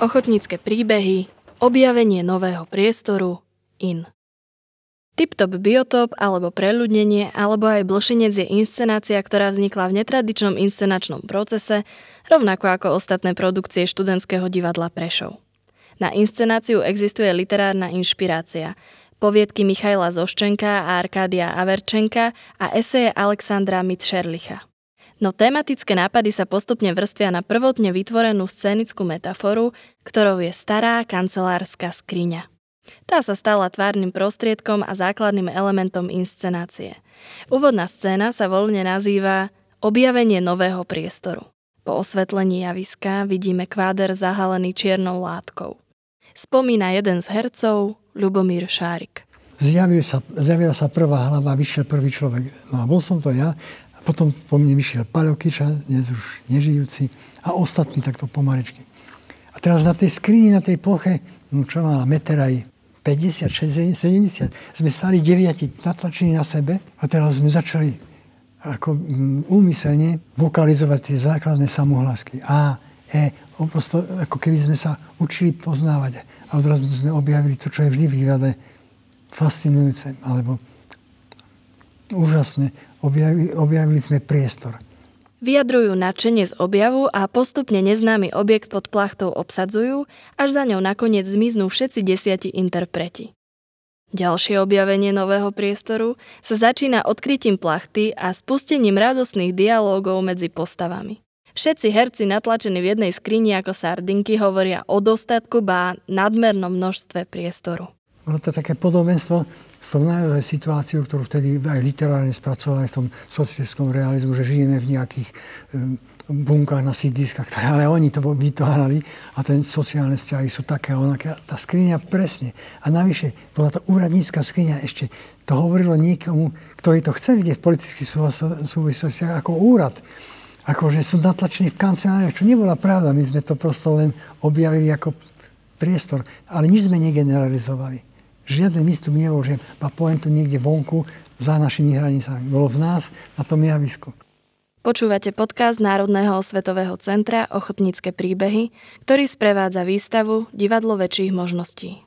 ochotnícke príbehy, objavenie nového priestoru, in. Tiptop biotop alebo preľudnenie alebo aj blšinec je inscenácia, ktorá vznikla v netradičnom inscenačnom procese, rovnako ako ostatné produkcie študentského divadla Prešov. Na inscenáciu existuje literárna inšpirácia, poviedky Michaila Zoščenka a Arkádia Averčenka a eseje Alexandra Mitšerlicha. No tematické nápady sa postupne vrstvia na prvotne vytvorenú scénickú metaforu, ktorou je stará kancelárska skriňa. Tá sa stala tvárnym prostriedkom a základným elementom inscenácie. Úvodná scéna sa voľne nazýva Objavenie nového priestoru. Po osvetlení javiska vidíme kváder zahalený čiernou látkou. Spomína jeden z hercov, Ľubomír Šárik. Zjavil sa, zjavila sa prvá hlava, vyšiel prvý človek. No a bol som to ja. Potom po mne vyšiel Paľo Kiča, dnes už nežijúci, a ostatní takto pomaličky. A teraz na tej skrini, na tej ploche, no čo mala, meter aj 50, 60, 70. Sme stali deviati natlačení na sebe a teraz sme začali ako mm, úmyselne vokalizovať tie základné samohlasky. A, E, prosto, ako keby sme sa učili poznávať. A odrazu sme objavili to, čo je vždy v divadle fascinujúce, alebo úžasné. Objavili, objavili sme priestor. Vyjadrujú nadšenie z objavu a postupne neznámy objekt pod plachtou obsadzujú, až za ňou nakoniec zmiznú všetci desiati interpreti. Ďalšie objavenie nového priestoru sa začína odkrytím plachty a spustením radosných dialógov medzi postavami. Všetci herci natlačení v jednej skrini ako sardinky hovoria o dostatku ba nadmernom množstve priestoru. Ono to je také podobenstvo s tou ktorú vtedy aj literárne spracovali v tom socialistickom realizmu, že žijeme v nejakých bunkách na sídliskách, ktoré, ale oni to vytvárali a ten sociálne vzťahy sú také a onaké. Tá skriňa presne. A navyše bola to úradnícka skriňa ešte. To hovorilo niekomu, ktorý to chce vidieť v politických súvislostiach ako úrad. Ako, že sú natlačení v kanceláriách, čo nebola pravda. My sme to prosto len objavili ako priestor, ale nič sme negeneralizovali. Žiadne místo nebol, že má pointu niekde vonku za našimi hranicami. Bolo v nás, na tom javisku. Počúvate podcast Národného osvetového centra Ochotnícke príbehy, ktorý sprevádza výstavu Divadlo väčších možností.